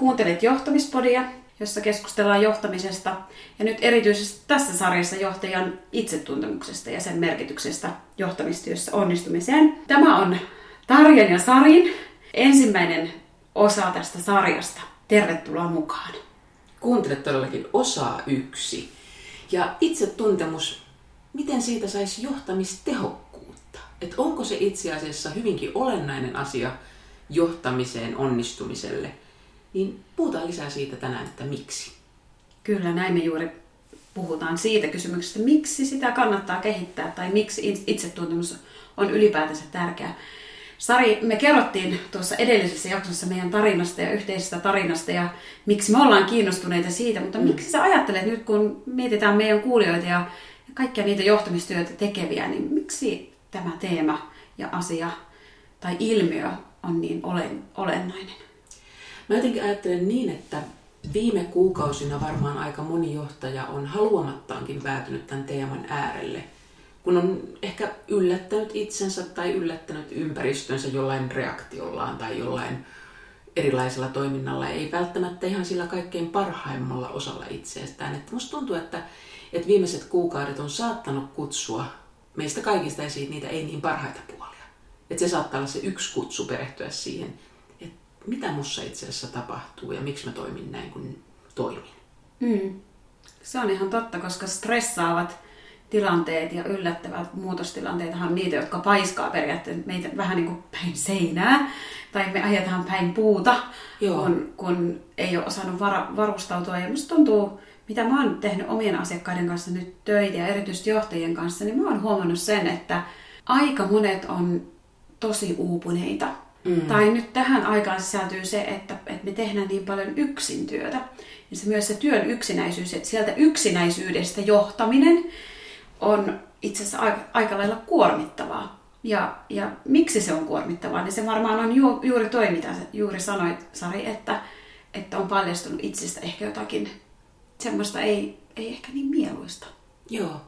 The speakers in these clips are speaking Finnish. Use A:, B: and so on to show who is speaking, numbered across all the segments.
A: Kuuntelet johtamispodia, jossa keskustellaan johtamisesta ja nyt erityisesti tässä sarjassa johtajan itsetuntemuksesta ja sen merkityksestä johtamistyössä onnistumiseen. Tämä on Tarjan ja Sarin ensimmäinen osa tästä sarjasta. Tervetuloa mukaan.
B: Kuuntelet todellakin osaa yksi. Ja itsetuntemus, miten siitä saisi johtamistehokkuutta? Et onko se itse asiassa hyvinkin olennainen asia johtamiseen onnistumiselle? Niin puhutaan lisää siitä tänään, että miksi.
A: Kyllä, näin me juuri puhutaan siitä kysymyksestä, miksi sitä kannattaa kehittää tai miksi itsetuntemus on ylipäätänsä tärkeää. Sari, me kerrottiin tuossa edellisessä jaksossa meidän tarinasta ja yhteisestä tarinasta ja miksi me ollaan kiinnostuneita siitä, mutta mm. miksi sä ajattelet nyt, kun mietitään meidän kuulijoita ja kaikkia niitä johtamistyötä tekeviä, niin miksi tämä teema ja asia tai ilmiö on niin olen, olennainen?
B: Mä jotenkin ajattelen niin, että viime kuukausina varmaan aika moni johtaja on haluamattaankin päätynyt tämän teeman äärelle – kun on ehkä yllättänyt itsensä tai yllättänyt ympäristönsä jollain reaktiollaan tai jollain erilaisella toiminnalla, ei välttämättä ihan sillä kaikkein parhaimmalla osalla itseestään. Että musta tuntuu, että, että viimeiset kuukaudet on saattanut kutsua meistä kaikista esiin niitä ei niin parhaita puolia. Että se saattaa olla se yksi kutsu perehtyä siihen, mitä mussa itse asiassa tapahtuu ja miksi mä toimin näin kuin toimin.
A: Mm. Se on ihan totta, koska stressaavat tilanteet ja yllättävät muutostilanteet on niitä, jotka paiskaa periaatteessa meitä vähän niin kuin päin seinää. Tai me ajetaan päin puuta, kun, kun ei ole osannut var, varustautua. Ja musta tuntuu, mitä mä oon tehnyt omien asiakkaiden kanssa nyt töitä ja erityisesti johtajien kanssa, niin mä oon huomannut sen, että aika monet on tosi uupuneita. Mm. Tai nyt tähän aikaan sisältyy se, että, että me tehdään niin paljon yksin työtä. Ja se myös se työn yksinäisyys, että sieltä yksinäisyydestä johtaminen on itse asiassa aika, aika lailla kuormittavaa. Ja, ja miksi se on kuormittavaa, niin se varmaan on ju, juuri toi, mitä juuri sanoit, Sari, että, että on paljastunut itsestä ehkä jotakin semmoista ei, ei ehkä niin mieluista.
B: Joo.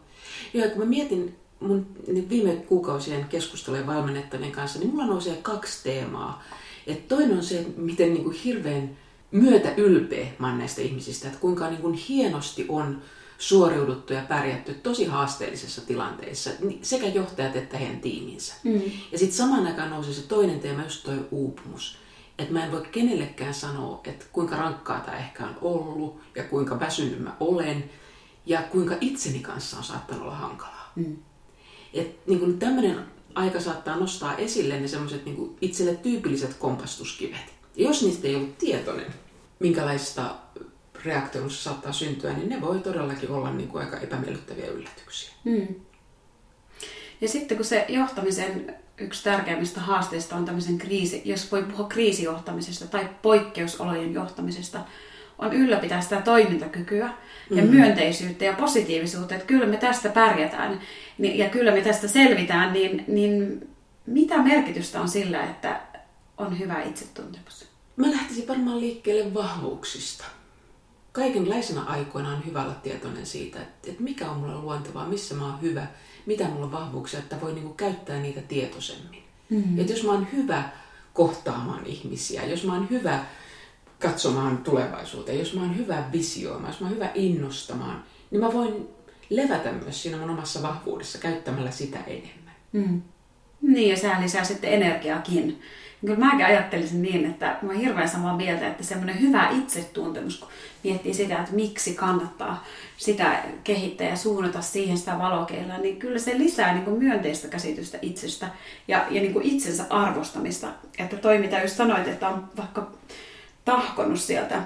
B: Joo, kun mä mietin mun niin viime kuukausien keskustelujen valmennettavien kanssa, niin mulla nousee kaksi teemaa. Et toinen on se, miten niin kuin hirveän myötä ylpeä mä näistä ihmisistä, että kuinka niin kuin hienosti on suoriuduttu ja pärjätty tosi haasteellisessa tilanteissa, sekä johtajat että heidän tiiminsä. Mm. Ja sitten samaan aikaan nousi se toinen teema, just toi uupumus. Että mä en voi kenellekään sanoa, että kuinka rankkaa tämä ehkä on ollut ja kuinka väsynyt mä olen ja kuinka itseni kanssa on saattanut olla hankalaa. Mm. Että niin tämmöinen aika saattaa nostaa esille ne semmoiset niin itselle tyypilliset kompastuskivet. Ja jos niistä ei ollut tietoinen, minkälaista reaktioissa saattaa syntyä, niin ne voi todellakin olla niin kuin aika epämiellyttäviä yllätyksiä. Mm.
A: Ja sitten kun se johtamisen yksi tärkeimmistä haasteista on tämmöisen kriisi, jos voi puhua kriisijohtamisesta tai poikkeusolojen johtamisesta, on ylläpitää sitä toimintakykyä ja mm. myönteisyyttä ja positiivisuutta, että kyllä me tästä pärjätään ja kyllä me tästä selvitään, niin, niin mitä merkitystä on sillä, että on hyvä itsetuntemus?
B: Mä lähtisin varmaan liikkeelle vahvuuksista kaikenlaisina aikoina on hyvä olla tietoinen siitä, että, mikä on mulle luontevaa, missä mä oon hyvä, mitä mulla on vahvuuksia, että voi niinku käyttää niitä tietoisemmin. Mm-hmm. Että jos mä oon hyvä kohtaamaan ihmisiä, jos mä oon hyvä katsomaan tulevaisuuteen, jos mä oon hyvä visioimaan, jos mä oon hyvä innostamaan, niin mä voin levätä myös siinä mun omassa vahvuudessa käyttämällä sitä enemmän. Mm.
A: Niin, ja sehän lisää sitten energiaakin. Kyllä mäkin ajattelisin niin, että mä oon hirveän samaa mieltä, että semmoinen hyvä itsetuntemus, kun miettii sitä, että miksi kannattaa sitä kehittää ja suunnata siihen sitä valokeilaa, niin kyllä se lisää niin kuin myönteistä käsitystä itsestä ja, ja niin kuin itsensä arvostamista. Että toi, mitä just sanoit, että on vaikka tahkonut sieltä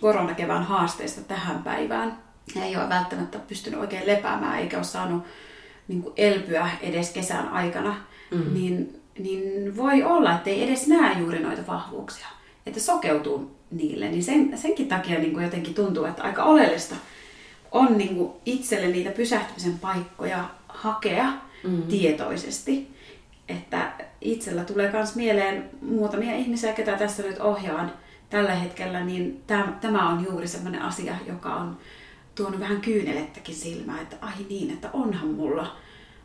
A: koronakevään haasteista tähän päivään, ja ei ole välttämättä pystynyt oikein lepäämään eikä ole saanut niin kuin elpyä edes kesän aikana, mm. niin, niin voi olla, että ei edes näe juuri noita vahvuuksia. Että sokeutuu niille, niin sen, senkin takia niin kuin jotenkin tuntuu, että aika oleellista on niin kuin itselle niitä pysähtymisen paikkoja hakea mm. tietoisesti. Että itsellä tulee myös mieleen muutamia ihmisiä, ketä tässä nyt ohjaan tällä hetkellä, niin tämä on juuri sellainen asia, joka on tuonut vähän kyynelettäkin silmään, että ai niin, että onhan mulla,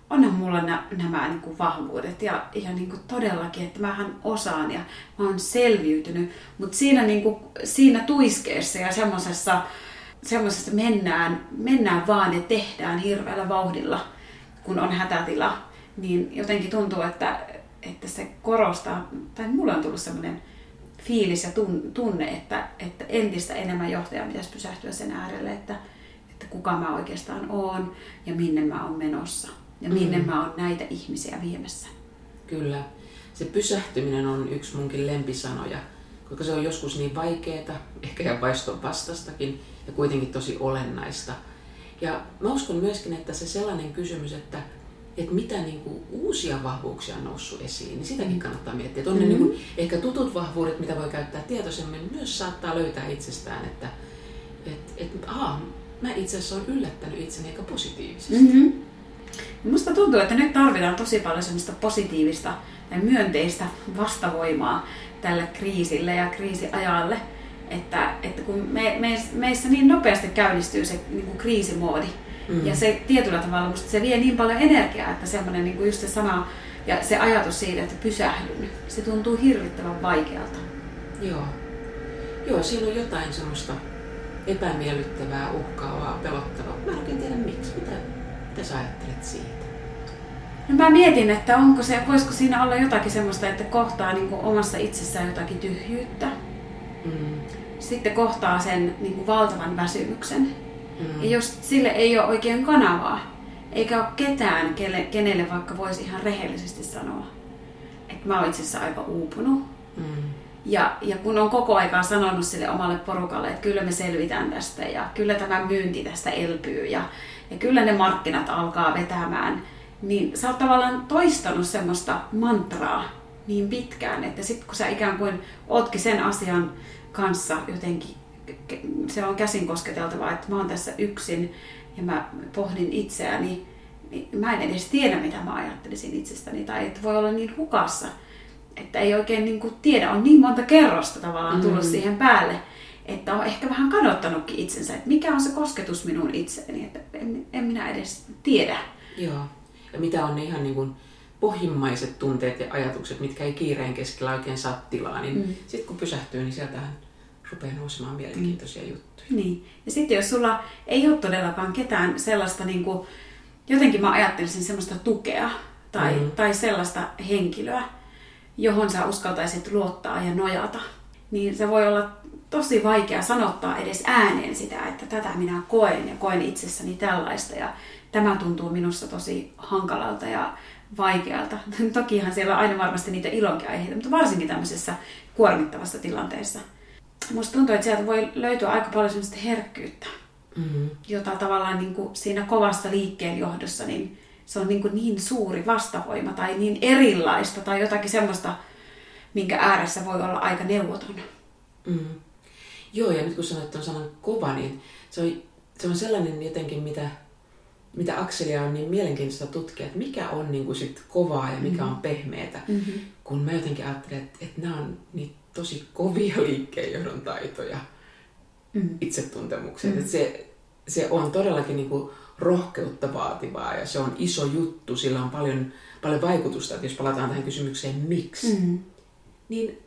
A: onhan mulla nä, nämä niin kuin vahvuudet ja, ja niin kuin todellakin, että mähän osaan ja mä oon selviytynyt. Mutta siinä, niin kuin, siinä tuiskeessa ja semmoisessa semmoisessa mennään, mennään vaan ja tehdään hirveällä vauhdilla, kun on hätätila, niin jotenkin tuntuu, että, että se korostaa, tai mulla on tullut semmoinen fiilis ja tunne, että, että entistä enemmän johtaja pitäisi pysähtyä sen äärelle, että, että kuka mä oikeastaan oon ja minne mä oon menossa ja minne mm. mä oon näitä ihmisiä viemässä.
B: Kyllä. Se pysähtyminen on yksi munkin lempisanoja, koska se on joskus niin vaikeaa, ehkä ja vaiston vastastakin, ja kuitenkin tosi olennaista. Ja mä uskon myöskin, että se sellainen kysymys, että, että mitä niin kuin uusia vahvuuksia on noussut esiin, niin sitäkin kannattaa miettiä. Että on mm-hmm. ne niin kuin, ehkä tutut vahvuudet, mitä voi käyttää tietoisemmin, myös saattaa löytää itsestään, että et, et, aha, mä itse asiassa olen yllättänyt itseni aika positiivisesti. Mm-hmm.
A: Musta tuntuu, että nyt tarvitaan tosi paljon semmoista positiivista ja myönteistä vastavoimaa tälle kriisille ja kriisiajalle. Että, että kun me, me, meissä niin nopeasti käynnistyy se niin kuin kriisimoodi, mm. ja se tietyllä tavalla musta se vie niin paljon energiaa, että semmoinen niin kuin just se sana ja se ajatus siitä, että pysähdyn, se tuntuu hirvittävän vaikealta.
B: Joo. Joo, siinä on jotain semmoista epämiellyttävää, uhkaavaa, pelottavaa. Mä en oikein tiedä miksi. Mitä, mitä sä ajattelet siitä?
A: No mä mietin, että onko se, voisiko siinä olla jotakin semmoista, että kohtaa niin kuin omassa itsessään jotakin tyhjyyttä. Mm. Sitten kohtaa sen niin kuin valtavan väsymyksen. Mm. Ja jos sille ei ole oikein kanavaa, eikä ole ketään, kelle, kenelle vaikka voisi ihan rehellisesti sanoa, että mä oon itse asiassa aika uupunut. Mm. Ja, ja kun on koko aikaa sanonut sille omalle porukalle, että kyllä me selvitään tästä ja kyllä tämä myynti tästä elpyy ja, ja kyllä ne markkinat alkaa vetämään, niin sä oot tavallaan toistanut semmoista mantraa niin pitkään, että sitten kun sä ikään kuin ootkin sen asian kanssa jotenkin, se on käsin kosketeltavaa, että mä oon tässä yksin ja mä pohdin itseäni, niin mä en edes tiedä, mitä mä ajattelisin itsestäni, tai että voi olla niin hukassa, että ei oikein niin kuin tiedä, on niin monta kerrosta tavallaan tullut mm. siihen päälle, että on ehkä vähän kadottanutkin itsensä, että mikä on se kosketus minun itseeni, että en, en minä edes tiedä.
B: Joo, ja mitä on ne ihan niin kuin pohjimmaiset tunteet ja ajatukset, mitkä ei kiireen keskellä oikein saa tilaa, niin mm. sitten kun pysähtyy, niin sieltähän rupeaa nousemaan mielenkiintoisia mm. juttuja.
A: Niin. Ja sitten jos sulla ei ole todellakaan ketään sellaista, niin kuin, jotenkin mä ajattelisin sellaista tukea tai, mm. tai sellaista henkilöä, johon sä uskaltaisit luottaa ja nojata, niin se voi olla tosi vaikea sanottaa edes ääneen sitä, että tätä minä koen ja koen itsessäni tällaista ja tämä tuntuu minusta tosi hankalalta ja vaikealta. Tokihan siellä on aina varmasti niitä ilonkin aiheita, mutta varsinkin tämmöisessä kuormittavassa tilanteessa. Musta tuntuu, että sieltä voi löytyä aika paljon semmoista herkkyyttä, mm-hmm. jota tavallaan niin kuin siinä kovassa liikkeen johdossa, niin se on niin, kuin niin suuri vastavoima tai niin erilaista tai jotakin semmoista, minkä ääressä voi olla aika neuvoton.
B: Mm. Joo, ja nyt kun sanoit tuon sanan kova, niin se on, se on sellainen jotenkin, mitä mitä Akselia on niin mielenkiintoista tutkia, että mikä on niin kuin sit kovaa ja mikä mm-hmm. on pehmeätä. Mm-hmm. Kun mä jotenkin ajattelen, että, että nämä on niin tosi kovia liikkeenjohdon taitoja itsetuntemukseen. Mm-hmm. Että se, se on todellakin niin kuin rohkeutta vaativaa ja se on iso juttu. Sillä on paljon, paljon vaikutusta, että jos palataan tähän kysymykseen miksi, mm-hmm. niin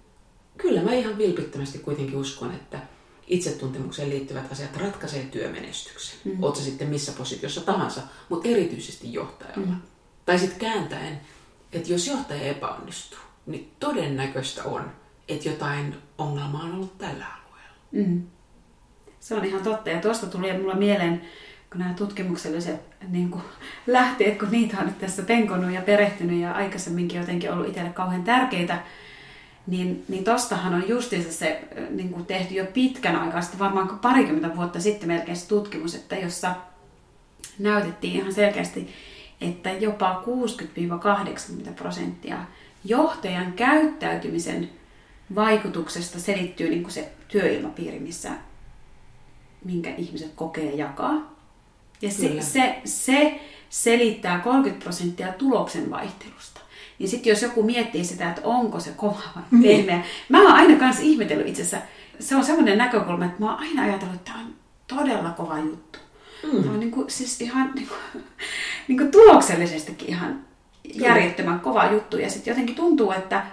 B: kyllä mä ihan vilpittömästi kuitenkin uskon, että – itsetuntemukseen liittyvät asiat ratkaisee työmenestyksen. Mm. Oletko sitten missä positiossa tahansa, mutta erityisesti johtajalla. Mm. Tai sitten kääntäen, että jos johtaja epäonnistuu, niin todennäköistä on, että jotain ongelmaa on ollut tällä alueella. Mm.
A: Se on ihan totta. Ja tuosta tuli mulla mieleen, kun nämä tutkimukselliset niin kuin, lähteet, kun niitä on nyt tässä penkonut ja perehtynyt ja aikaisemminkin jotenkin ollut itselle kauhean tärkeitä, niin, niin tostahan on justiinsa se niin kuin tehty jo pitkän aikaa sitten, varmaan parikymmentä vuotta sitten melkein se tutkimus, että jossa näytettiin ihan selkeästi, että jopa 60-80 prosenttia johtajan käyttäytymisen vaikutuksesta selittyy niin kuin se työilmapiiri, missä, minkä ihmiset kokee jakaa. Ja se, se, se selittää 30 prosenttia tuloksen vaihtelusta. Niin sitten jos joku miettii sitä, että onko se kova vai niin. pehmeä. Mä oon aina kanssa ihmetellyt itse asiassa. Se on semmoinen näkökulma, että mä oon aina ajatellut, että tämä on todella kova juttu. Mm. Tämä on niin kuin, siis ihan niin kuin, niin kuin tuloksellisestikin ihan järjettömän kova juttu. Ja sitten jotenkin tuntuu, että,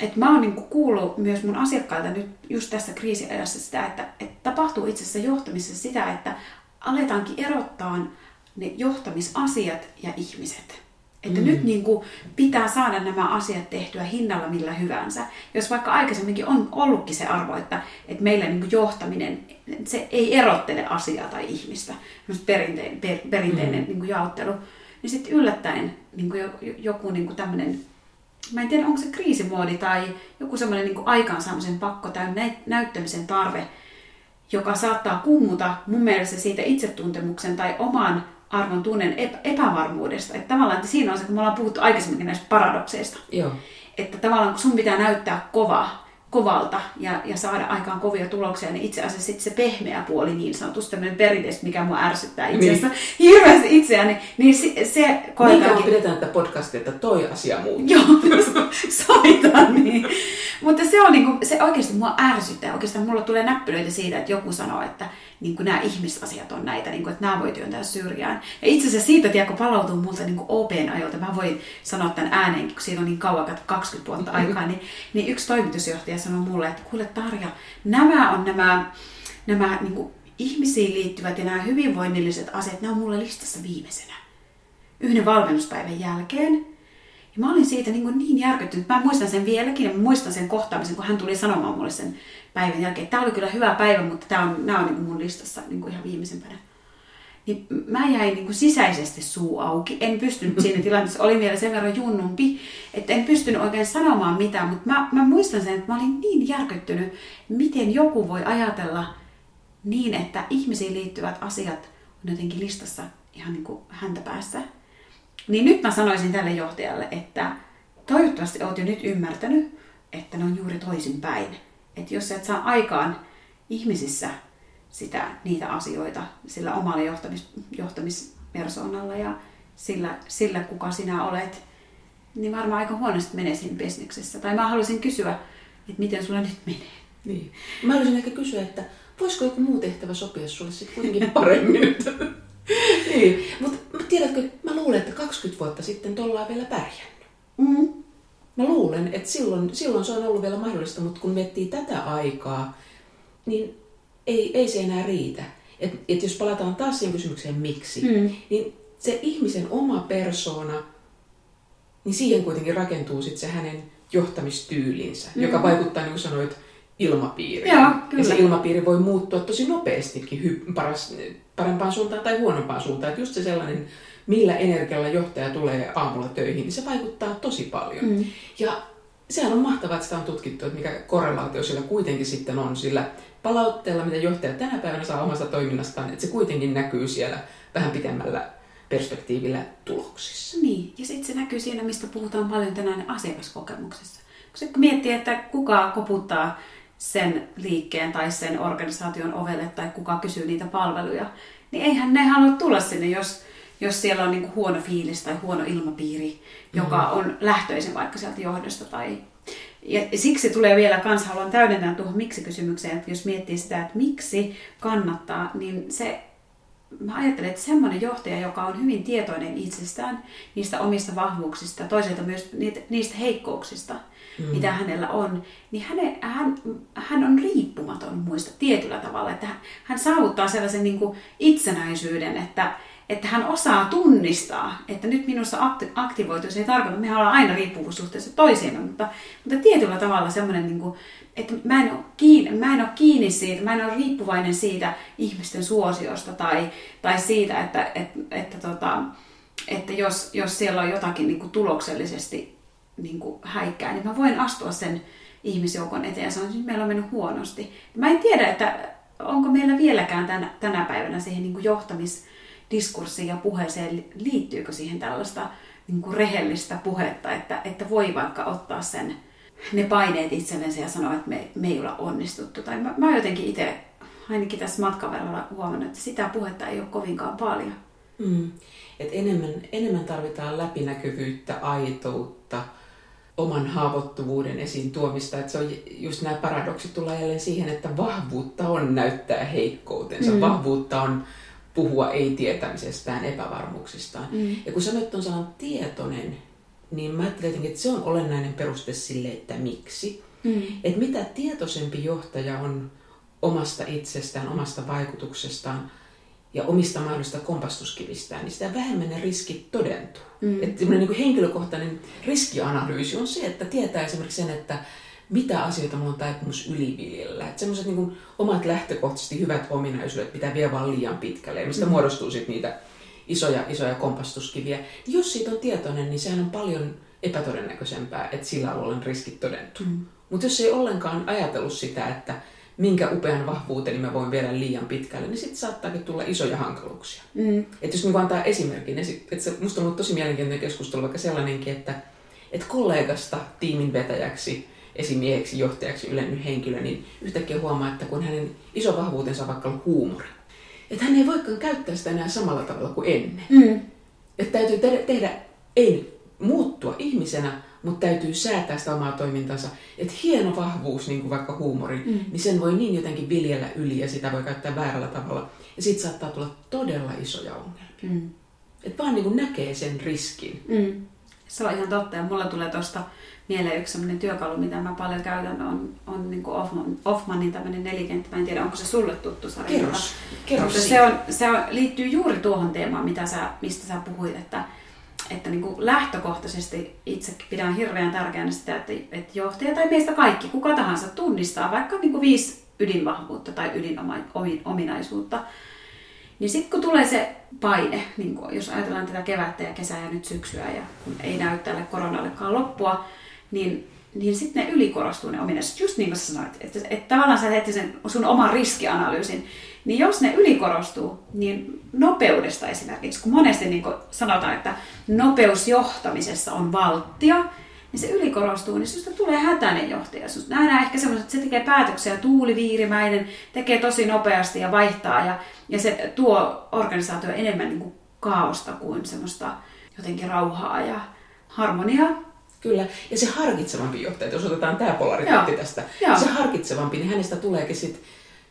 A: että mä oon niin kuin kuullut myös mun asiakkailta nyt just tässä kriisiajassa sitä, että, että tapahtuu itse asiassa johtamisessa sitä, että aletaankin erottaa ne johtamisasiat ja ihmiset. Että mm. nyt niin kuin pitää saada nämä asiat tehtyä hinnalla millä hyvänsä. Jos vaikka aikaisemminkin on ollutkin se arvo, että, että meillä niin kuin johtaminen, se ei erottele asiaa tai ihmistä, perinteinen, per, perinteinen mm. niin kuin jaottelu, niin sitten yllättäen niin kuin joku niin kuin tämmöinen, mä en tiedä onko se kriisimoodi tai joku semmoinen niin aikaansaamisen pakko tai näyttämisen tarve, joka saattaa kummuta mun mielestä siitä itsetuntemuksen tai oman arvon tunnen epävarmuudesta. Että tavallaan että siinä on se, kun me ollaan puhuttu aikaisemminkin näistä paradokseista.
B: Joo.
A: Että tavallaan kun sun pitää näyttää kova, kovalta ja, ja saada aikaan kovia tuloksia, niin itse asiassa sit se pehmeä puoli niin sanotusti, tämmöinen perinteisesti, mikä mua ärsyttää itse asiassa niin. hirveästi itseäni, niin se, se
B: koetaankin... Niin pidetään tätä podcastia, että toi asia muuttuu.
A: Joo, soitan niin. Mutta se on niinku, se oikeasti mua ärsyttää. Oikeastaan mulla tulee näppylöitä siitä, että joku sanoo, että niin kuin nämä ihmisasiat on näitä, niin kuin, että nämä voi työntää syrjään. Ja itse asiassa siitä, tiedä, kun palautuu multa niin kuin OPn ajalta, mä voin sanoa tämän ääneen, kun siinä on niin kauan, 20 vuotta mm-hmm. aikaa, niin, niin yksi toimitusjohtaja sanoi mulle, että kuule Tarja, nämä on nämä, nämä niin kuin ihmisiin liittyvät ja nämä hyvinvoinnilliset asiat, nämä on mulle listassa viimeisenä. Yhden valmennuspäivän jälkeen. Ja mä olin siitä niin, niin järkyttynyt. Mä muistan sen vieläkin ja mä muistan sen kohtaamisen, kun hän tuli sanomaan mulle sen päivän jälkeen. Tämä oli kyllä hyvä päivä, mutta tämä on, nämä on niin kuin mun listassa niin kuin ihan viimeisempänä. Niin mä jäin niin kuin sisäisesti suu auki. En pystynyt siinä tilanteessa, olin vielä sen verran junnumpi, että en pystynyt oikein sanomaan mitään, mutta mä, mä muistan sen, että mä olin niin järkyttynyt, miten joku voi ajatella niin, että ihmisiin liittyvät asiat on jotenkin listassa ihan niin kuin häntä päässä. Niin nyt mä sanoisin tälle johtajalle, että toivottavasti oot jo nyt ymmärtänyt, että ne on juuri toisinpäin. Että jos et saa aikaan ihmisissä sitä, niitä asioita sillä omalla johtamis, johtamispersonalla ja sillä, sillä, kuka sinä olet, niin varmaan aika huonosti menee siinä bisneksessä. Tai mä haluaisin kysyä, että miten sulla nyt menee.
B: Niin. Mä haluaisin ehkä kysyä, että voisiko joku muu tehtävä sopia sulle sitten kuitenkin paremmin nyt? niin, mutta tiedätkö, mä luulen, että 20 vuotta sitten tuolla on vielä pärjännyt.
A: Mm.
B: Mä luulen, että silloin, silloin se on ollut vielä mahdollista, mutta kun miettii tätä aikaa, niin ei, ei se enää riitä. Et, et jos palataan taas siihen kysymykseen miksi, mm. niin se ihmisen oma persona, niin siihen kuitenkin rakentuu sitten se hänen johtamistyylinsä, mm. joka vaikuttaa, niin kuin sanoit, ilmapiiriin.
A: Joo, kyllä.
B: Ja se ilmapiiri voi muuttua tosi nopeastikin hy- paras, parempaan suuntaan tai huonompaan suuntaan. Että just se sellainen, millä energialla johtaja tulee aamulla töihin, niin se vaikuttaa tosi paljon. Mm. Ja sehän on mahtavaa, että sitä on tutkittu, että mikä korrelaatio sillä kuitenkin sitten on sillä palautteella, mitä johtaja tänä päivänä saa omasta toiminnastaan, että se kuitenkin näkyy siellä vähän pitemmällä perspektiivillä tuloksissa.
A: Niin, ja sitten se näkyy siinä, mistä puhutaan paljon tänään asiakaskokemuksessa. Kun se miettii, että kuka koputtaa sen liikkeen tai sen organisaation ovelle tai kuka kysyy niitä palveluja, niin eihän ne halua tulla sinne, jos, jos siellä on niin huono fiilis tai huono ilmapiiri, joka mm. on lähtöisin vaikka sieltä johdosta. Tai... Ja siksi tulee vielä kans, haluan täydentää tuohon miksi-kysymykseen, että jos miettii sitä, että miksi kannattaa, niin se mä ajattelen, että semmoinen johtaja, joka on hyvin tietoinen itsestään, niistä omista vahvuuksista, toisaalta myös niistä heikkouksista, mm. mitä hänellä on, niin häne, hän, hän on riippumaton muista tietyllä tavalla, että hän saavuttaa sellaisen niin kuin itsenäisyyden, että, että hän osaa tunnistaa, että nyt minussa aktivoituu. Se ei tarkoita, että me ollaan aina riippuvuussuhteessa toisiimme, mutta, mutta tietyllä tavalla semmoinen, niin kuin, että mä en, ole kiinni, mä en ole kiinni siitä, mä en ole riippuvainen siitä ihmisten suosiosta tai, tai siitä, että, että, että, tota, että jos, jos siellä on jotakin niin kuin tuloksellisesti niin kuin häikkää, niin mä voin astua sen ihmisjoukon eteen ja sanoa, että meillä on mennyt huonosti. Mä en tiedä, että onko meillä vieläkään tänä, tänä päivänä siihen niin kuin johtamisdiskurssiin ja puheeseen, liittyykö siihen tällaista niin kuin rehellistä puhetta, että, että voi vaikka ottaa sen, ne paineet itsellensä ja sanoa, että me, me ei olla onnistuttu. Tai mä, mä jotenkin itse, ainakin tässä matkan verralla huomannut, että sitä puhetta ei ole kovinkaan paljon.
B: Mm. Et enemmän, enemmän tarvitaan läpinäkyvyyttä, aitoutta, oman haavoittuvuuden esiin tuomista. Että se on just nämä paradoksit tulee jälleen siihen, että vahvuutta on näyttää heikkoutensa. Mm. Vahvuutta on puhua ei-tietämisestään, epävarmuuksistaan.
A: Mm.
B: Ja kun sanoit tuon sanan tietoinen, niin mä ajattelen jotenkin, että se on olennainen peruste sille, että miksi.
A: Mm.
B: Että mitä tietoisempi johtaja on omasta itsestään, omasta vaikutuksestaan ja omista mahdollisista kompastuskivistään, niin sitä vähemmän ne riskit todentuu.
A: Mm.
B: Että niin kuin henkilökohtainen riskianalyysi on se, että tietää esimerkiksi sen, että mitä asioita mulla on taipumus yliviljellä. Että semmoiset niin omat lähtökohtaisesti hyvät ominaisuudet pitää vie vaan liian pitkälle, ja mistä mm. muodostuu sitten niitä isoja, isoja kompastuskiviä. Jos siitä on tietoinen, niin sehän on paljon epätodennäköisempää, että sillä alueella on riskit todennettu. Mm. Mutta jos ei ollenkaan ajatellut sitä, että minkä upean vahvuuteni mä voin viedä liian pitkälle, niin sitten saattaakin tulla isoja hankaluuksia.
A: Mm.
B: Että jos niin antaa esimerkin, että se, musta on ollut tosi mielenkiintoinen keskustelu vaikka sellainenkin, että, että kollegasta tiimin vetäjäksi, esimieheksi, johtajaksi ylennyt henkilö, niin yhtäkkiä huomaa, että kun hänen iso vahvuutensa on vaikka ollut huumori, että hän ei voikaan käyttää sitä enää samalla tavalla kuin ennen.
A: Mm.
B: Että täytyy tehdä, tehdä ei muuttua ihmisenä, mutta täytyy säätää sitä omaa toimintansa. Että hieno vahvuus, niin kuin vaikka huumori, mm. niin sen voi niin jotenkin viljellä yli ja sitä voi käyttää väärällä tavalla. Ja siitä saattaa tulla todella isoja ongelmia. Mm. Että vaan niin kuin näkee sen riskin.
A: Mm. Se on ihan totta. Ja mulla tulee tuosta mieleen yksi sellainen työkalu, mitä mä paljon käytän, on, on niin kuin Offman, Offmanin tämmöinen nelikenttä. Mä en tiedä, onko se sulle tuttu sarja.
B: Kerros. Kerros
A: se, on, se on, liittyy juuri tuohon teemaan, mitä sä, mistä sä puhuit, että, että niin kuin lähtökohtaisesti itse pidän hirveän tärkeänä sitä, että, että johtaja tai meistä kaikki, kuka tahansa tunnistaa vaikka niin kuin viisi ydinvahvuutta tai ydinominaisuutta. Niin sitten kun tulee se paine, niin kun, jos ajatellaan tätä kevättä ja kesää ja nyt syksyä ja kun ei näy tälle koronallekaan loppua, niin, niin sitten ne ylikorostuu ne ominaisuudet. Just niin kuin sä sanoit, että, että tavallaan sä teet sen sun oman riskianalyysin, niin jos ne ylikorostuu, niin nopeudesta esimerkiksi, kun monesti niin kun sanotaan, että nopeusjohtamisessa on valttia, niin se ylikorostuu, niin sinusta tulee hätäinen johtaja. Sinusta nähdään ehkä semmoiset, että se tekee päätöksiä tuuliviirimäinen, tekee tosi nopeasti ja vaihtaa, ja, ja se tuo organisaatio enemmän niin kuin kaaosta kuin semmoista jotenkin rauhaa ja harmoniaa.
B: Kyllä, ja se harkitsevampi johtaja, jos otetaan tämä polariteetti tästä, Joo. se harkitsevampi, niin hänestä tuleekin sitten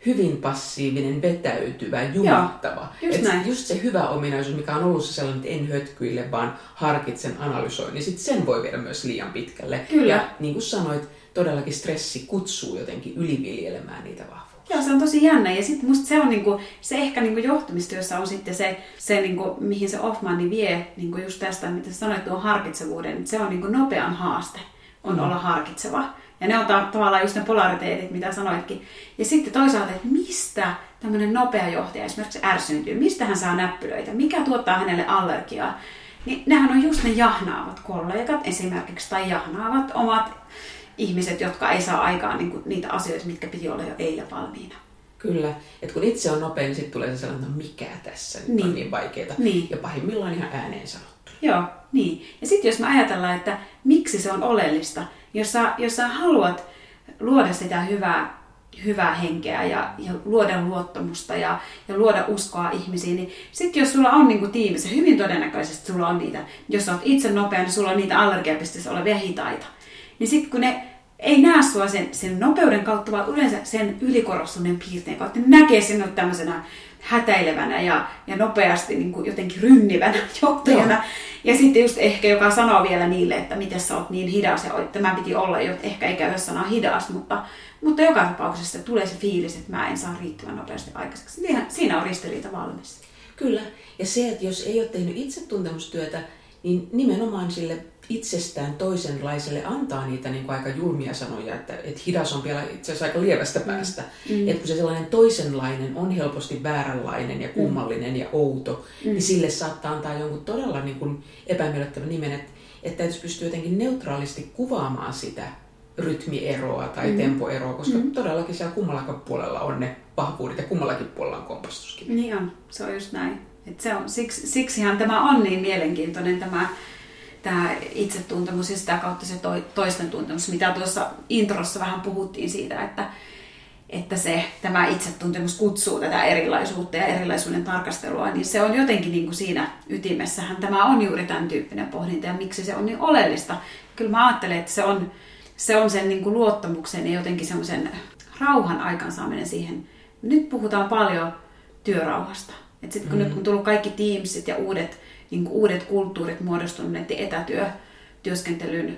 B: hyvin passiivinen, vetäytyvä, jumittava.
A: Joo, just,
B: Et just se hyvä ominaisuus, mikä on ollut se sellainen, että en hötkyille, vaan harkitsen, analysoin, niin sit sen voi viedä myös liian pitkälle.
A: Kyllä.
B: Ja niin kuin sanoit, todellakin stressi kutsuu jotenkin yliviljelemään niitä vahvuuksia.
A: Joo, se on tosi jännä. Ja sitten musta se on niinku, se ehkä niinku johtamistyössä on sitten se, se niinku, mihin se Offmani vie niinku just tästä, mitä sanoit tuon harkitsevuuden. Se on niinku nopean haaste, on mm. olla harkitseva. Ja ne on ta- tavallaan just ne polariteetit, mitä sanoitkin. Ja sitten toisaalta, että mistä tämmöinen nopea johtaja esimerkiksi ärsyntyy, mistä hän saa näppylöitä, mikä tuottaa hänelle allergiaa. Niin nehän on just ne jahnaavat kollegat esimerkiksi, tai jahnaavat omat ihmiset, jotka ei saa aikaan niin niitä asioita, mitkä piti olla jo eilen valmiina.
B: Kyllä. että kun itse on nopea, niin sitten tulee se sellainen, että no mikä tässä nyt niin. on niin vaikeaa.
A: Niin.
B: Ja pahimmillaan ihan ääneen sanottu.
A: Joo, niin. Ja sitten jos me ajatellaan, että miksi se on oleellista, jos sä, jos sä haluat luoda sitä hyvää, hyvää henkeä ja, ja luoda luottamusta ja, ja luoda uskoa ihmisiin, niin sitten jos sulla on niinku tiimissä, hyvin todennäköisesti sulla on niitä, jos sä oot itse nopea, niin sulla on niitä allergiapisteessä olevia hitaita. Niin sitten kun ne ei näe sua sen, sen nopeuden kautta, vaan yleensä sen ylikorostuneen piirteen kautta, ne näkee sinut tämmöisenä hätäilevänä ja, ja nopeasti niin kuin jotenkin rynnivänä johtajana. Joo. Ja sitten just ehkä joka sanoo vielä niille, että miten sä oot niin hidas ja tämä piti olla jo, ehkä ei käytä sanaa hidas, mutta, mutta joka tapauksessa tulee se fiilis, että mä en saa riittävän nopeasti aikaiseksi. Siinä on ristiriita valmis.
B: Kyllä. Ja se, että jos ei ole tehnyt itsetuntemustyötä, niin nimenomaan sille itsestään toisenlaiselle antaa niitä niin kuin aika julmia sanoja, että, että hidas on vielä itse asiassa aika lievästä mm. päästä. Mm. Että kun se sellainen toisenlainen on helposti vääränlainen ja kummallinen mm. ja outo, mm. niin sille saattaa antaa jonkun todella niin kuin epämiellyttävän nimen, että, että täytyisi pystyä jotenkin neutraalisti kuvaamaan sitä rytmieroa tai mm. tempoeroa, koska mm. todellakin siellä kummallakin puolella on ne vahvuudet ja kummallakin puolella on kompastuskin.
A: Niin on, se on just näin. Et se on, siksi, siksihän tämä on niin mielenkiintoinen tämä tämä itsetuntemus ja sitä kautta se toisten tuntemus, mitä tuossa introssa vähän puhuttiin siitä, että, että se, tämä itsetuntemus kutsuu tätä erilaisuutta ja erilaisuuden tarkastelua, niin se on jotenkin niin kuin siinä ytimessähän tämä on juuri tämän tyyppinen pohdinta ja miksi se on niin oleellista. Kyllä mä ajattelen, että se on, se on sen niin kuin luottamuksen ja jotenkin semmoisen rauhan aikansaaminen siihen. Nyt puhutaan paljon työrauhasta sitten kun mm. nyt on tullut kaikki Teamsit ja uudet, niin uudet kulttuurit muodostunut näiden etätyöskentelyn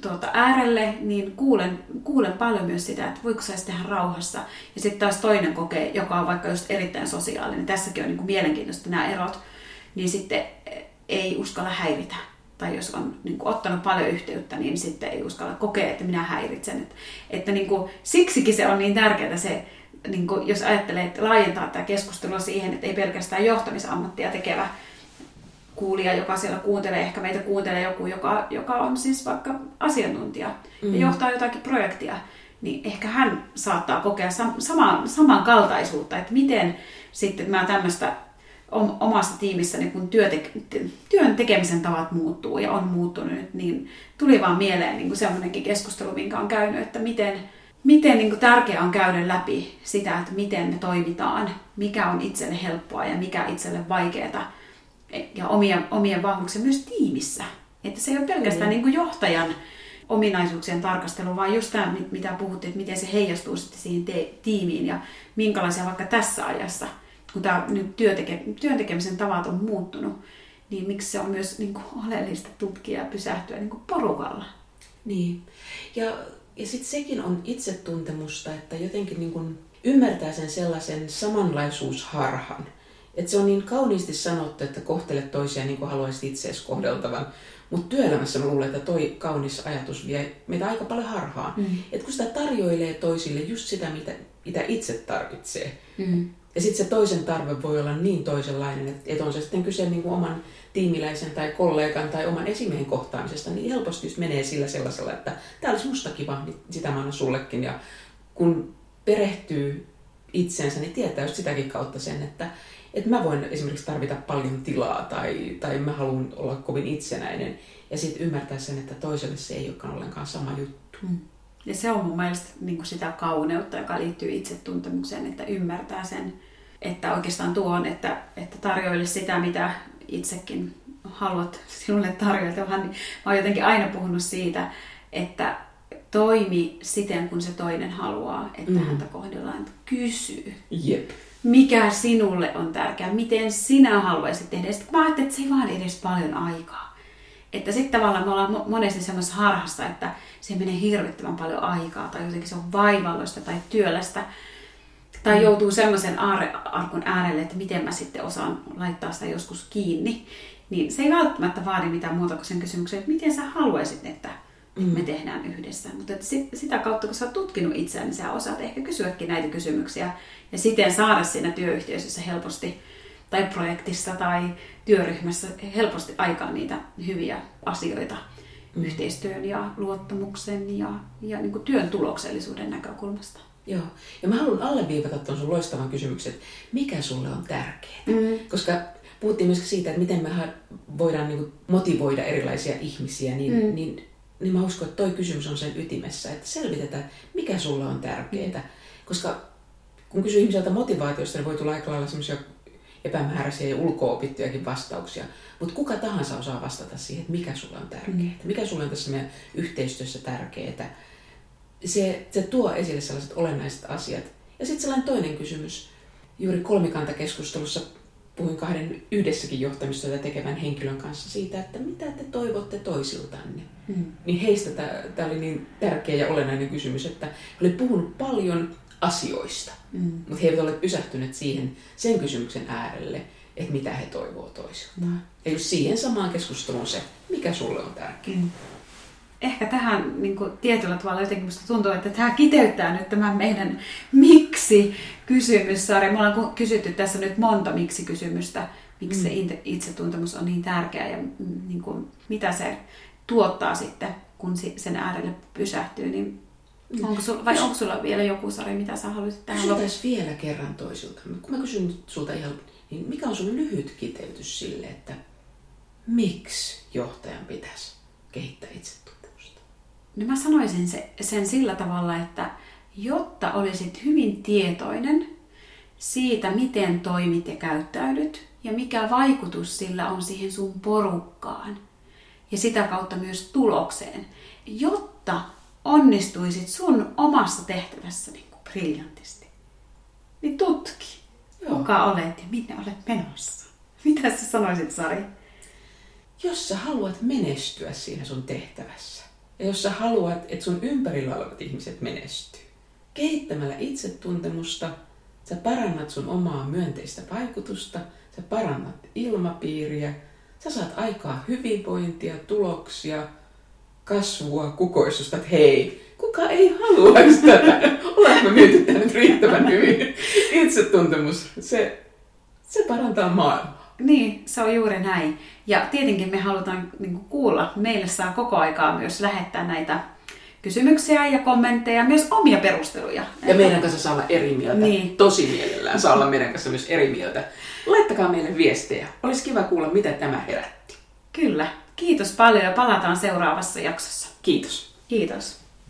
A: tuota, äärelle, niin kuulen, kuulen paljon myös sitä, että voiko saisi tehdä rauhassa. Ja sitten taas toinen kokee, joka on vaikka just erittäin sosiaalinen, tässäkin on niin kuin mielenkiintoista nämä erot, niin sitten ei uskalla häiritä. Tai jos on niin kuin, ottanut paljon yhteyttä, niin sitten ei uskalla kokea, että minä häiritsen. Että, että niin kuin, siksikin se on niin tärkeää se, niin kuin, jos ajattelee, että laajentaa tämä keskustelua siihen, että ei pelkästään johtamisammattia tekevä kuulija, joka siellä kuuntelee, ehkä meitä kuuntelee joku, joka, joka on siis vaikka asiantuntija mm. ja johtaa jotakin projektia, niin ehkä hän saattaa kokea sama, samankaltaisuutta, että miten sitten mä tämmöistä omassa tiimissä niin kun työte- työn tekemisen tavat muuttuu ja on muuttunut, niin tuli vaan mieleen niin semmoinenkin keskustelu, minkä on käynyt, että miten, miten niin tärkeää on käydä läpi sitä, että miten me toimitaan, mikä on itselle helppoa ja mikä itselle vaikeaa ja omia, omien vahvuuksia myös tiimissä. Että se ei ole pelkästään mm. niin kuin johtajan ominaisuuksien tarkastelu, vaan just tämä, mitä puhuttiin, että miten se heijastuu sitten siihen te- tiimiin ja minkälaisia vaikka tässä ajassa, kun tämä nyt työteke- työn tekemisen tavat on muuttunut, niin miksi se on myös niin kuin oleellista tutkia ja pysähtyä niin kuin porukalla.
B: Niin. Ja, ja sitten sekin on itsetuntemusta, että jotenkin niin kuin ymmärtää sen sellaisen samanlaisuusharhan, että se on niin kauniisti sanottu, että kohtele toisia niin kuin haluaisit itseesi kohdeltavan. Mutta työelämässä mä luulen, että toi kaunis ajatus vie meitä aika paljon harhaan. Mm. Että kun sitä tarjoilee toisille just sitä, mitä, mitä itse tarvitsee. Mm. Ja sitten se toisen tarve voi olla niin toisenlainen, että, että on se sitten kyse niin kuin oman tiimiläisen tai kollegan tai oman esimiehen kohtaamisesta, niin helposti just menee sillä sellaisella, että tämä olisi musta kiva, niin sitä mä annan sullekin. Ja kun perehtyy itsensä, niin tietää just sitäkin kautta sen, että, että mä voin esimerkiksi tarvita paljon tilaa tai, tai mä haluan olla kovin itsenäinen. Ja sitten ymmärtää sen, että toiselle se ei olekaan ollenkaan sama juttu. Mm.
A: Ja se on mun mielestä niin kuin sitä kauneutta, joka liittyy itsetuntemukseen, että ymmärtää sen, että oikeastaan tuo on, että, että tarjoile sitä, mitä itsekin haluat sinulle tarjota. Vaan niin mä oon jotenkin aina puhunut siitä, että toimi siten, kun se toinen haluaa, että mm. häntä kohdellaan. Kysy.
B: Jep
A: mikä sinulle on tärkeää, miten sinä haluaisit tehdä. Sitten mä ajattelin, että se ei vaan edes paljon aikaa. Että sitten tavallaan me ollaan monesti semmoisessa harhassa, että se menee hirvittävän paljon aikaa tai jotenkin se on vaivalloista tai työlästä. Tai mm. joutuu semmoisen arkun äärelle, että miten mä sitten osaan laittaa sitä joskus kiinni. Niin se ei välttämättä vaadi mitään muuta kuin sen kysymyksen, että miten sä haluaisit, että mm. me tehdään yhdessä. Mutta että sit, sitä kautta, kun sä oot tutkinut itseään, niin sä osaat ehkä kysyäkin näitä kysymyksiä ja siten saada siinä työyhteisössä helposti tai projektissa tai työryhmässä helposti aikaan niitä hyviä asioita mm. yhteistyön ja luottamuksen ja, ja niin kuin työn tuloksellisuuden näkökulmasta.
B: Joo, ja mä haluan alleviivata tuon sun loistavan kysymyksen, että mikä sulle on tärkeää? Mm. Koska puhuttiin myös siitä, että miten me voidaan niin motivoida erilaisia ihmisiä, niin, mm. niin, niin mä uskon, että toi kysymys on sen ytimessä, että selvitetään, mikä sulle on tärkeää. Mm. Koska kun kysyy ihmiseltä motivaatiosta, niin voi tulla aika lailla semmoisia epämääräisiä ja ulkoopittujakin vastauksia. Mutta kuka tahansa osaa vastata siihen, että mikä sulle on tärkeää, mm. mikä sulle on tässä meidän yhteistyössä tärkeää. Se, se tuo esille sellaiset olennaiset asiat. Ja sitten sellainen toinen kysymys. Juuri kolmikantakeskustelussa puhuin kahden yhdessäkin johtamistyötä tekevän henkilön kanssa siitä, että mitä te toivotte toisiltanne. Mm. Niin heistä tämä oli niin tärkeä ja olennainen kysymys, että oli puhunut paljon asioista. Mm. Mutta he eivät ole pysähtyneet siihen sen kysymyksen äärelle, että mitä he toivoo toisiltaan. Mm. Ja just siihen samaan keskusteluun se, mikä sulle on tärkeää. Mm.
A: Ehkä tähän niin kuin, tietyllä tavalla jotenkin musta tuntuu, että tämä kiteyttää nyt tämän meidän miksi-kysymyssarja. Me ollaan kysytty tässä nyt monta miksi-kysymystä, miksi mm. se itsetuntemus on niin tärkeä ja mm, niin kuin, mitä se tuottaa sitten, kun sen äärelle pysähtyy. Niin Mm. Onko sulla, vai onko sulla vielä joku sarja, mitä sä haluaisit tähän
B: loppuun? vielä kerran toisilta. Kun mä kysyn sulta ihan, niin mikä on sun lyhyt kiteytys sille, että miksi johtajan pitäisi kehittää itsetuntemusta?
A: No mä sanoisin se, sen sillä tavalla, että jotta olisit hyvin tietoinen siitä, miten toimit ja käyttäydyt ja mikä vaikutus sillä on siihen sun porukkaan ja sitä kautta myös tulokseen, jotta onnistuisit sun omassa tehtävässä niin kuin briljantisti, niin tutki. Joo. Kuka olet ja minne olet menossa? Mitä sä sanoisit, Sari?
B: Jos sä haluat menestyä siinä sun tehtävässä, ja jos sä haluat, että sun ympärillä olevat ihmiset menestyy, kehittämällä itsetuntemusta, sä parannat sun omaa myönteistä vaikutusta, sä parannat ilmapiiriä, sä saat aikaa hyvinvointia, tuloksia, kasvua, kukoistusta, että hei, kuka ei haluaisi tätä? Olemme mietitty nyt riittävän hyvin. Itsetuntemus, se, se parantaa maailmaa.
A: Niin, se on juuri näin. Ja tietenkin me halutaan niin kuin, kuulla. Meille saa koko aikaa myös lähettää näitä kysymyksiä ja kommentteja, myös omia perusteluja.
B: Ja meidän kanssa saa olla eri mieltä.
A: Niin.
B: Tosi mielellään saa olla meidän kanssa myös eri mieltä. Laittakaa meille viestejä. Olisi kiva kuulla, mitä tämä herätti.
A: Kyllä. Kiitos paljon ja palataan seuraavassa jaksossa.
B: Kiitos.
A: Kiitos.